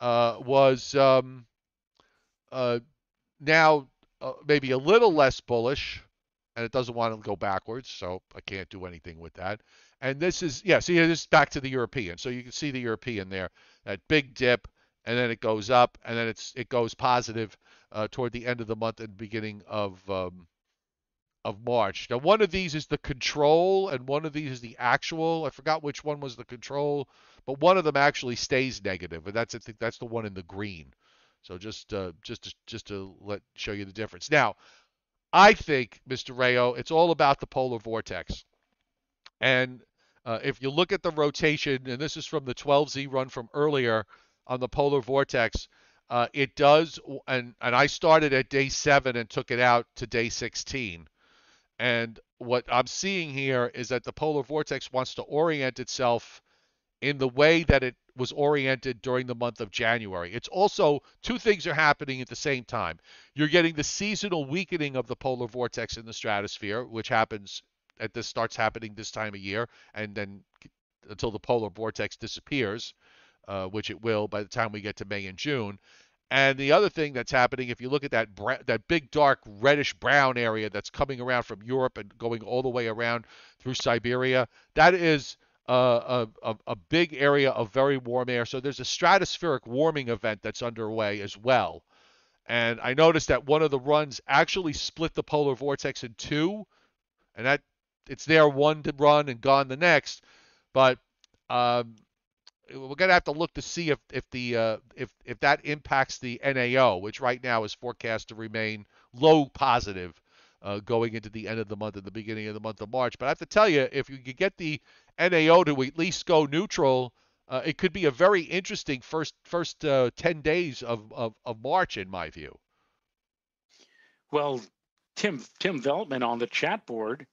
uh, was um, uh, now uh, maybe a little less bullish, and it doesn't want to go backwards, so I can't do anything with that. And this is, yeah, see, this is back to the European. So you can see the European there, that big dip, and then it goes up, and then it's it goes positive uh, toward the end of the month and beginning of um, of March. Now, one of these is the control, and one of these is the actual. I forgot which one was the control, but one of them actually stays negative, and that's I think that's the one in the green. So just uh, just to, just to let show you the difference. Now, I think, Mr. Rao, it's all about the polar vortex. And uh, if you look at the rotation, and this is from the 12Z run from earlier on the polar vortex, uh, it does, and and I started at day seven and took it out to day 16. And what I'm seeing here is that the polar vortex wants to orient itself in the way that it was oriented during the month of January. It's also two things are happening at the same time. You're getting the seasonal weakening of the polar vortex in the stratosphere, which happens at this starts happening this time of year, and then until the polar vortex disappears, uh, which it will by the time we get to May and June. And the other thing that's happening, if you look at that that big dark reddish brown area that's coming around from Europe and going all the way around through Siberia, that is a, a, a big area of very warm air. So there's a stratospheric warming event that's underway as well. And I noticed that one of the runs actually split the polar vortex in two, and that it's there one to run and gone the next. But um, we're gonna have to look to see if if the uh, if if that impacts the NAO, which right now is forecast to remain low positive uh, going into the end of the month and the beginning of the month of March. But I have to tell you, if you could get the NAO to at least go neutral uh, it could be a very interesting first first uh, 10 days of, of, of March, in my view. Well, Tim Tim Veltman on the chat board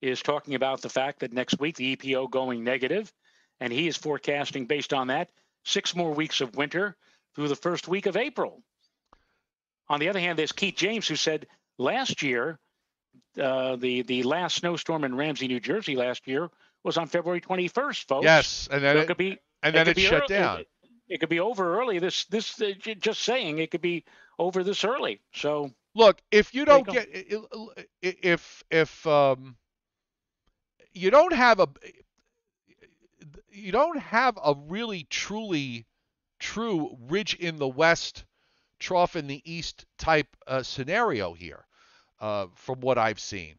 is talking about the fact that next week the EPO going negative, and he is forecasting based on that six more weeks of winter through the first week of April. On the other hand, there's Keith James who said last year, uh, the the last snowstorm in Ramsey, New Jersey last year was on February 21st, folks. Yes, and then So it, it could be and then it be shut early- down. It, it could be over early. This this uh, j- just saying it could be over this early. So Look, if you don't get if if um you don't have a you don't have a really truly true ridge in the west trough in the east type uh, scenario here uh, from what I've seen.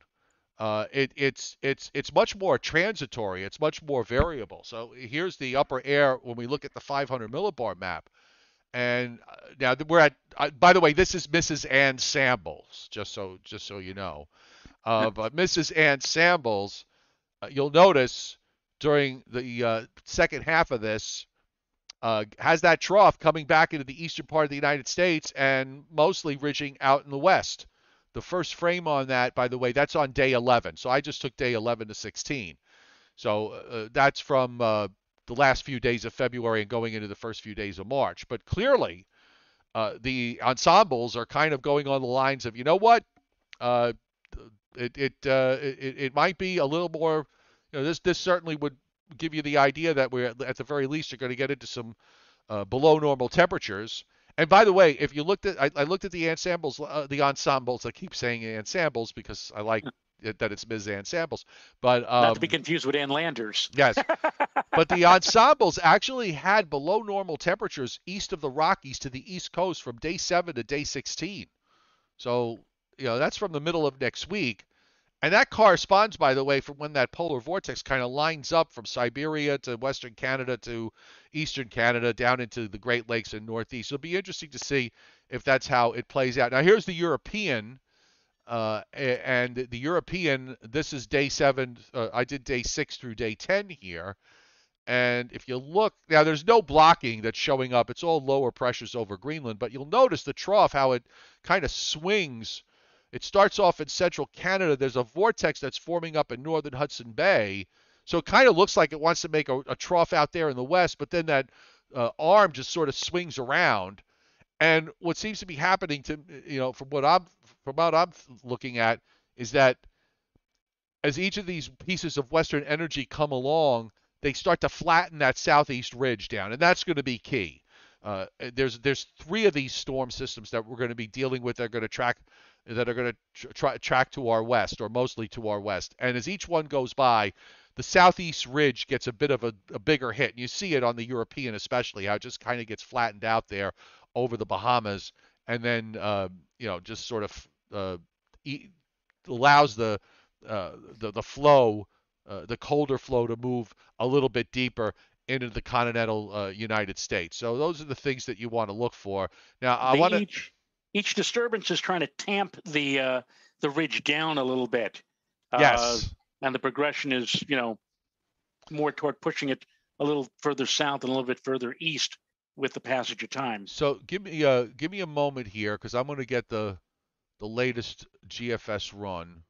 Uh, it, it's it's it's much more transitory. It's much more variable. So here's the upper air when we look at the 500 millibar map. And uh, now we're at. Uh, by the way, this is Mrs. Ann Sambles, just so just so you know. Uh, but Mrs. Ann Sambles, uh, you'll notice during the uh, second half of this, uh, has that trough coming back into the eastern part of the United States and mostly ridging out in the west. The first frame on that, by the way, that's on day 11. So I just took day 11 to 16. So uh, that's from uh, the last few days of February and going into the first few days of March. But clearly, uh, the ensembles are kind of going on the lines of, you know what, uh, it it, uh, it it might be a little more. You know, this this certainly would give you the idea that we're at the very least are going to get into some uh, below normal temperatures. And by the way, if you looked at, I, I looked at the ensembles, uh, the ensembles. I keep saying ensembles because I like it, that it's Ms. Ensembles. But um, not to be confused with Ann Landers. Yes. but the ensembles actually had below normal temperatures east of the Rockies to the east coast from day 7 to day 16. So, you know, that's from the middle of next week. And that corresponds, by the way, from when that polar vortex kind of lines up from Siberia to Western Canada to Eastern Canada down into the Great Lakes and Northeast. It'll be interesting to see if that's how it plays out. Now, here's the European uh, and the European, this is day seven. Uh, I did day six through day 10 here. And if you look, now there's no blocking that's showing up. It's all lower pressures over Greenland. But you'll notice the trough, how it kind of swings. It starts off in central Canada. There's a vortex that's forming up in northern Hudson Bay. So it kind of looks like it wants to make a, a trough out there in the west. But then that uh, arm just sort of swings around. And what seems to be happening to you know from what I'm from what I'm looking at is that as each of these pieces of Western energy come along, they start to flatten that southeast ridge down, and that's going to be key. Uh, there's there's three of these storm systems that we're going to be dealing with. They're going to track that are going to track to our west, or mostly to our west. And as each one goes by, the southeast ridge gets a bit of a, a bigger hit. And you see it on the European, especially how it just kind of gets flattened out there over the Bahamas, and then uh, you know just sort of uh, e- allows the uh, the the flow, uh, the colder flow, to move a little bit deeper into the continental uh, United States. So those are the things that you want to look for. Now I want to. Each disturbance is trying to tamp the uh, the ridge down a little bit. Uh, Yes. and the progression is you know more toward pushing it a little further south and a little bit further east with the passage of time. So give me a give me a moment here because I'm going to get the the latest GFS run.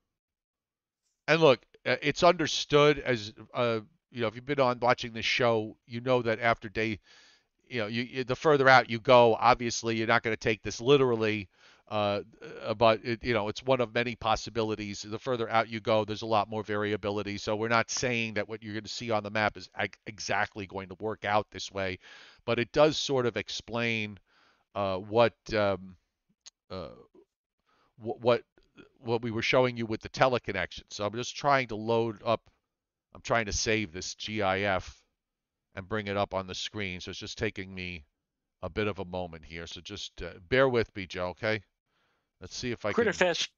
And look, uh, it's understood as uh, you know if you've been on watching this show, you know that after day, you know, you, the further out you go, obviously you're not going to take this literally. Uh, uh, but it, you know it's one of many possibilities. The further out you go, there's a lot more variability. So we're not saying that what you're going to see on the map is exactly going to work out this way, but it does sort of explain uh, what um, uh, wh- what what we were showing you with the teleconnection. So I'm just trying to load up. I'm trying to save this GIF and bring it up on the screen. So it's just taking me a bit of a moment here. So just uh, bear with me, Joe. Okay. Let's see if I can. Critterfest,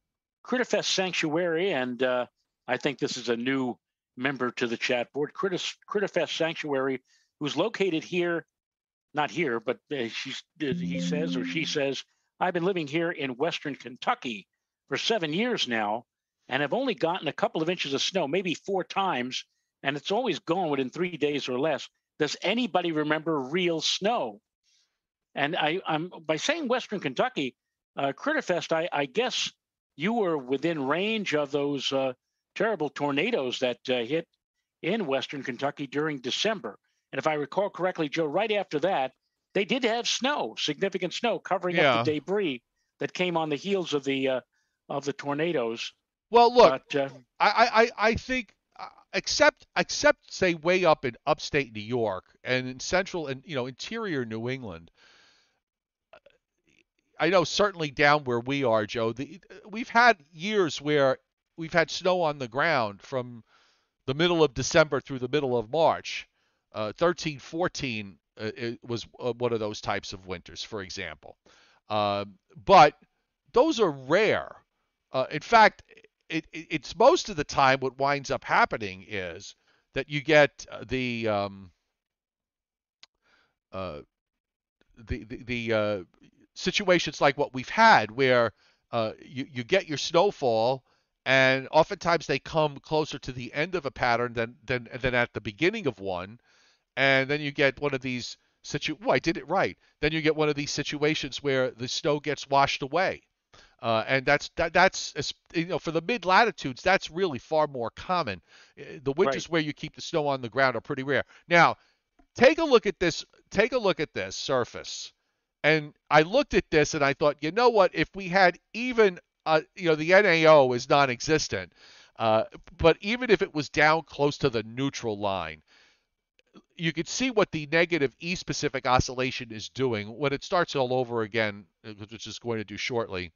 Critterfest Sanctuary, and uh, I think this is a new member to the chat board. Critter, Critterfest Sanctuary, who's located here, not here, but uh, she's, he says or she says, I've been living here in Western Kentucky for seven years now, and have only gotten a couple of inches of snow, maybe four times, and it's always gone within three days or less. Does anybody remember real snow? And I, am by saying Western Kentucky, uh, Critterfest, I, I, guess you were within range of those uh, terrible tornadoes that uh, hit in Western Kentucky during December. And if I recall correctly, Joe, right after that, they did have snow, significant snow covering yeah. up the debris that came on the heels of the uh, of the tornadoes. Well, look, but, uh, I, I I think except except say way up in upstate New York and in central and you know interior New England. I know certainly down where we are, Joe. The, we've had years where we've had snow on the ground from the middle of December through the middle of March. Uh, 13, 14 uh, was uh, one of those types of winters, for example. Uh, but those are rare. Uh, in fact, it, it, it's most of the time what winds up happening is that you get uh, the um, uh, the the, the situations like what we've had where you you get your snowfall and oftentimes they come closer to the end of a pattern than than than at the beginning of one and then you get one of these situ. Oh, I did it right. Then you get one of these situations where the snow gets washed away, uh, and that's that, that's you know for the mid latitudes that's really far more common. Uh, the winters right. where you keep the snow on the ground are pretty rare. Now, take a look at this. Take a look at this surface, and I looked at this and I thought, you know what? If we had even uh, you know the NAO is non-existent. Uh, but even if it was down close to the neutral line, you could see what the negative East Pacific oscillation is doing when it starts all over again, which is going to do shortly.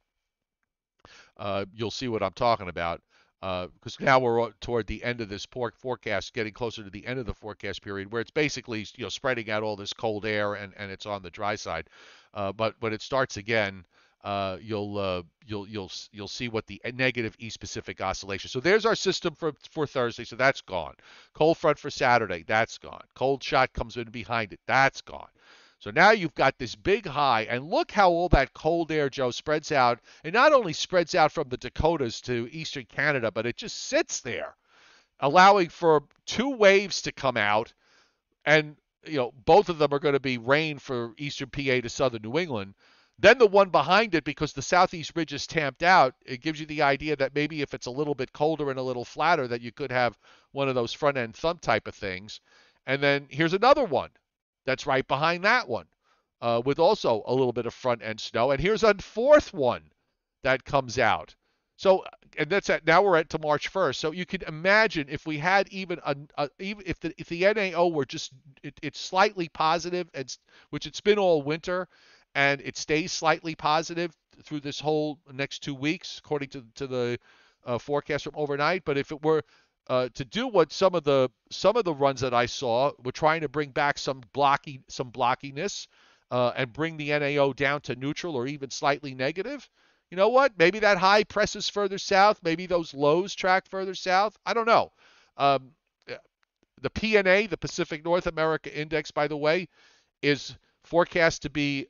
Uh, you'll see what I'm talking about because uh, now we're toward the end of this forecast, getting closer to the end of the forecast period, where it's basically you know spreading out all this cold air and, and it's on the dry side. Uh, but when it starts again, uh, you'll you'll you'll you'll see what the negative East Pacific oscillation. So there's our system for for Thursday. So that's gone. Cold front for Saturday. That's gone. Cold shot comes in behind it. That's gone. So now you've got this big high, and look how all that cold air, Joe, spreads out. It not only spreads out from the Dakotas to eastern Canada, but it just sits there, allowing for two waves to come out, and you know both of them are going to be rain for eastern PA to southern New England. Then the one behind it, because the southeast ridge is tamped out, it gives you the idea that maybe if it's a little bit colder and a little flatter, that you could have one of those front end thump type of things. And then here's another one that's right behind that one, uh, with also a little bit of front end snow. And here's a fourth one that comes out. So, and that's at now we're at to March 1st. So you can imagine if we had even a, a even if the if the NAO were just it, it's slightly positive, and which it's been all winter, and it stays slightly positive through this whole next two weeks, according to, to the uh, forecast from overnight. But if it were uh, to do what some of the some of the runs that I saw were trying to bring back some blocky some blockiness uh, and bring the NAO down to neutral or even slightly negative. You know what? Maybe that high presses further south. Maybe those lows track further south. I don't know. Um, the PNA, the Pacific North America Index, by the way, is forecast to be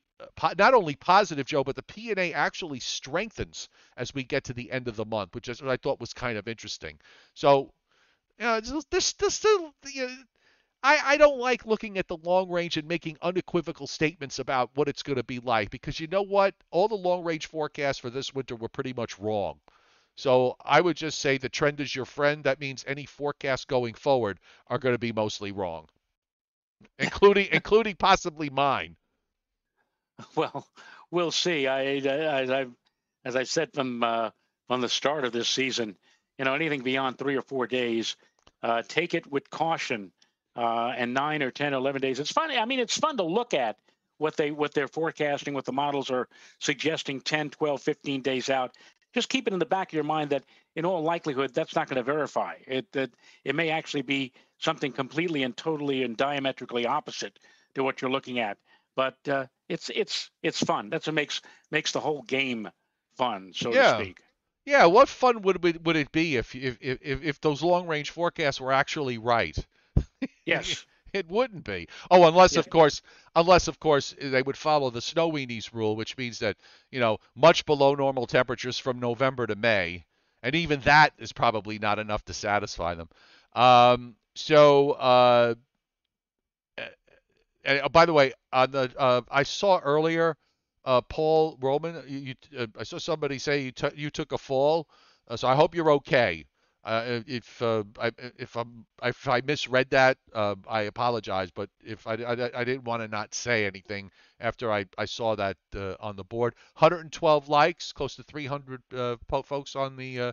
not only positive, Joe, but the PNA actually strengthens as we get to the end of the month, which is what I thought was kind of interesting. So, you know, this, this, you know, I, I don't like looking at the long range and making unequivocal statements about what it's going to be like because you know what? All the long range forecasts for this winter were pretty much wrong. So I would just say the trend is your friend. That means any forecasts going forward are going to be mostly wrong, including including possibly mine. Well, we'll see. I, as I've as I said from uh, from the start of this season, you know, anything beyond three or four days, uh, take it with caution. Uh, and nine or 10 or 11 days. It's funny. I mean, it's fun to look at what they what they're forecasting, what the models are suggesting 10, 12, 15 days out. Just keep it in the back of your mind that in all likelihood that's not going to verify. It that it may actually be something completely and totally and diametrically opposite to what you're looking at. But uh, it's it's it's fun. That's what makes makes the whole game fun, so yeah. to speak. Yeah, what fun would it would it be if if if, if those long range forecasts were actually right? Yes. it wouldn't be. Oh, unless yeah. of course, unless of course they would follow the snow weenies rule, which means that you know much below normal temperatures from November to May, and even that is probably not enough to satisfy them. Um, so uh, and uh, by the way, on the uh, I saw earlier, uh, Paul Roman. You, you uh, I saw somebody say you t- you took a fall. Uh, so I hope you're okay. Uh, if uh, I, if I'm if I misread that, uh, I apologize. But if I, I, I didn't want to not say anything after I, I saw that uh, on the board, 112 likes, close to 300 uh, folks on the uh,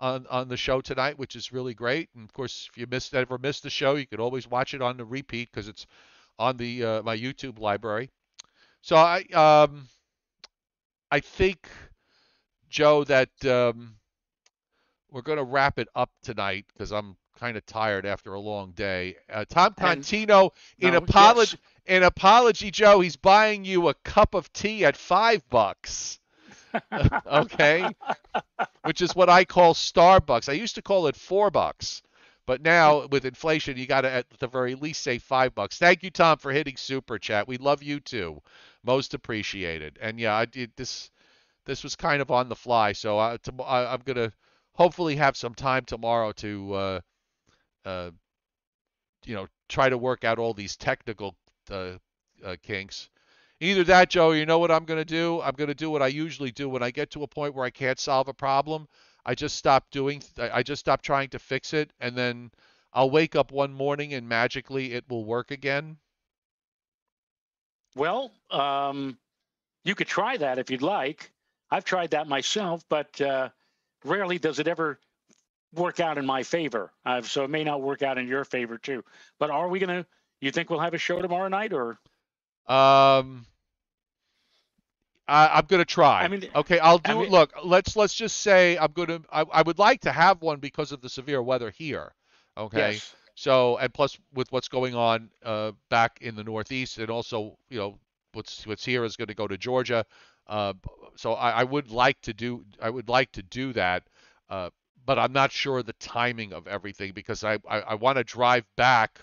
on on the show tonight, which is really great. And of course, if you missed ever missed the show, you could always watch it on the repeat because it's on the my YouTube library. So I um I think Joe that um, we're going to wrap it up tonight because I'm kind of tired after a long day. Uh, Tom Contino, in no, apology, yes. in apology, Joe, he's buying you a cup of tea at five bucks. okay, which is what I call Starbucks. I used to call it four bucks, but now with inflation, you got to at the very least say five bucks. Thank you, Tom, for hitting super chat. We love you too, most appreciated. And yeah, I did this. This was kind of on the fly, so I, I, I'm gonna hopefully have some time tomorrow to uh, uh, you know try to work out all these technical uh, uh kinks. Either that, Joe, you know what I'm going to do? I'm going to do what I usually do when I get to a point where I can't solve a problem. I just stop doing. I just stop trying to fix it, and then I'll wake up one morning and magically it will work again. Well, um, you could try that if you'd like. I've tried that myself, but uh, rarely does it ever work out in my favor. Uh, so it may not work out in your favor too. But are we going to? You think we'll have a show tomorrow night or? Um, I, am going to try. I mean, okay, I'll do. I mean, look, let's let's just say I'm going to. I, I would like to have one because of the severe weather here. Okay. Yes. So and plus with what's going on uh, back in the Northeast, and also you know what's what's here is going to go to Georgia. Uh, so I, I, would like to do I would like to do that, uh, but I'm not sure the timing of everything because I I, I want to drive back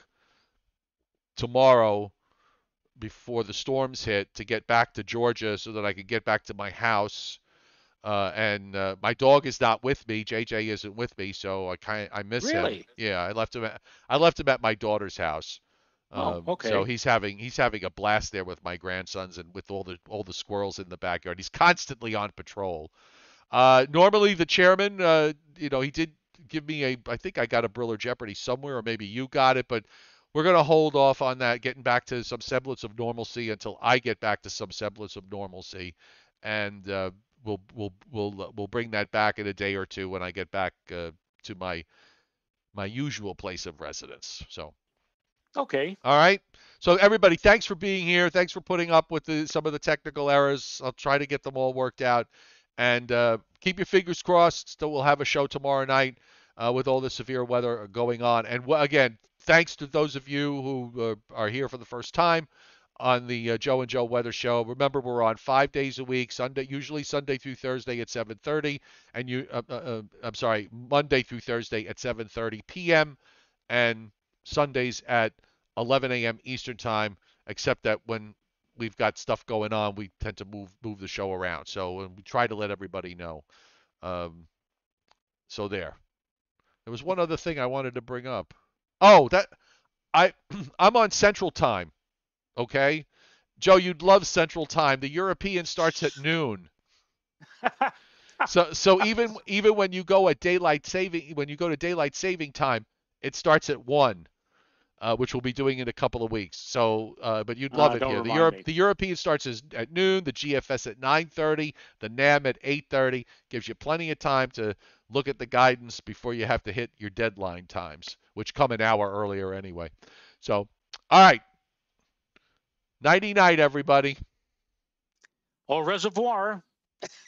tomorrow before the storms hit to get back to Georgia so that I could get back to my house. Uh, and uh, my dog is not with me. JJ isn't with me, so I kind I miss really? him. Yeah, I left him. At, I left him at my daughter's house. Oh, um, okay. So he's having he's having a blast there with my grandsons and with all the all the squirrels in the backyard. He's constantly on patrol. Uh, normally the chairman, uh, you know, he did give me a. I think I got a Briller Jeopardy somewhere, or maybe you got it, but we're going to hold off on that, getting back to some semblance of normalcy until I get back to some semblance of normalcy, and uh, we'll we'll we'll we'll bring that back in a day or two when I get back uh, to my my usual place of residence. So. Okay. All right. So everybody, thanks for being here. Thanks for putting up with the, some of the technical errors. I'll try to get them all worked out, and uh, keep your fingers crossed. that we'll have a show tomorrow night uh, with all the severe weather going on. And again, thanks to those of you who uh, are here for the first time on the uh, Joe and Joe Weather Show. Remember, we're on five days a week, Sunday, usually Sunday through Thursday at 7:30, and you, uh, uh, uh, I'm sorry, Monday through Thursday at 7:30 p.m. and Sundays at 11 a.m. Eastern time, except that when we've got stuff going on, we tend to move move the show around. So we try to let everybody know. Um, so there. There was one other thing I wanted to bring up. Oh, that I I'm on Central Time. Okay, Joe, you'd love Central Time. The European starts at noon. so so even even when you go at daylight saving when you go to daylight saving time, it starts at one uh, which we'll be doing in a couple of weeks. So, uh, but you'd love uh, it here. The, Europe, the European starts at noon, the GFS at 9:30, the NAM at 8:30. Gives you plenty of time to look at the guidance before you have to hit your deadline times, which come an hour earlier anyway. So, all right. Nighty night, everybody. Au reservoir.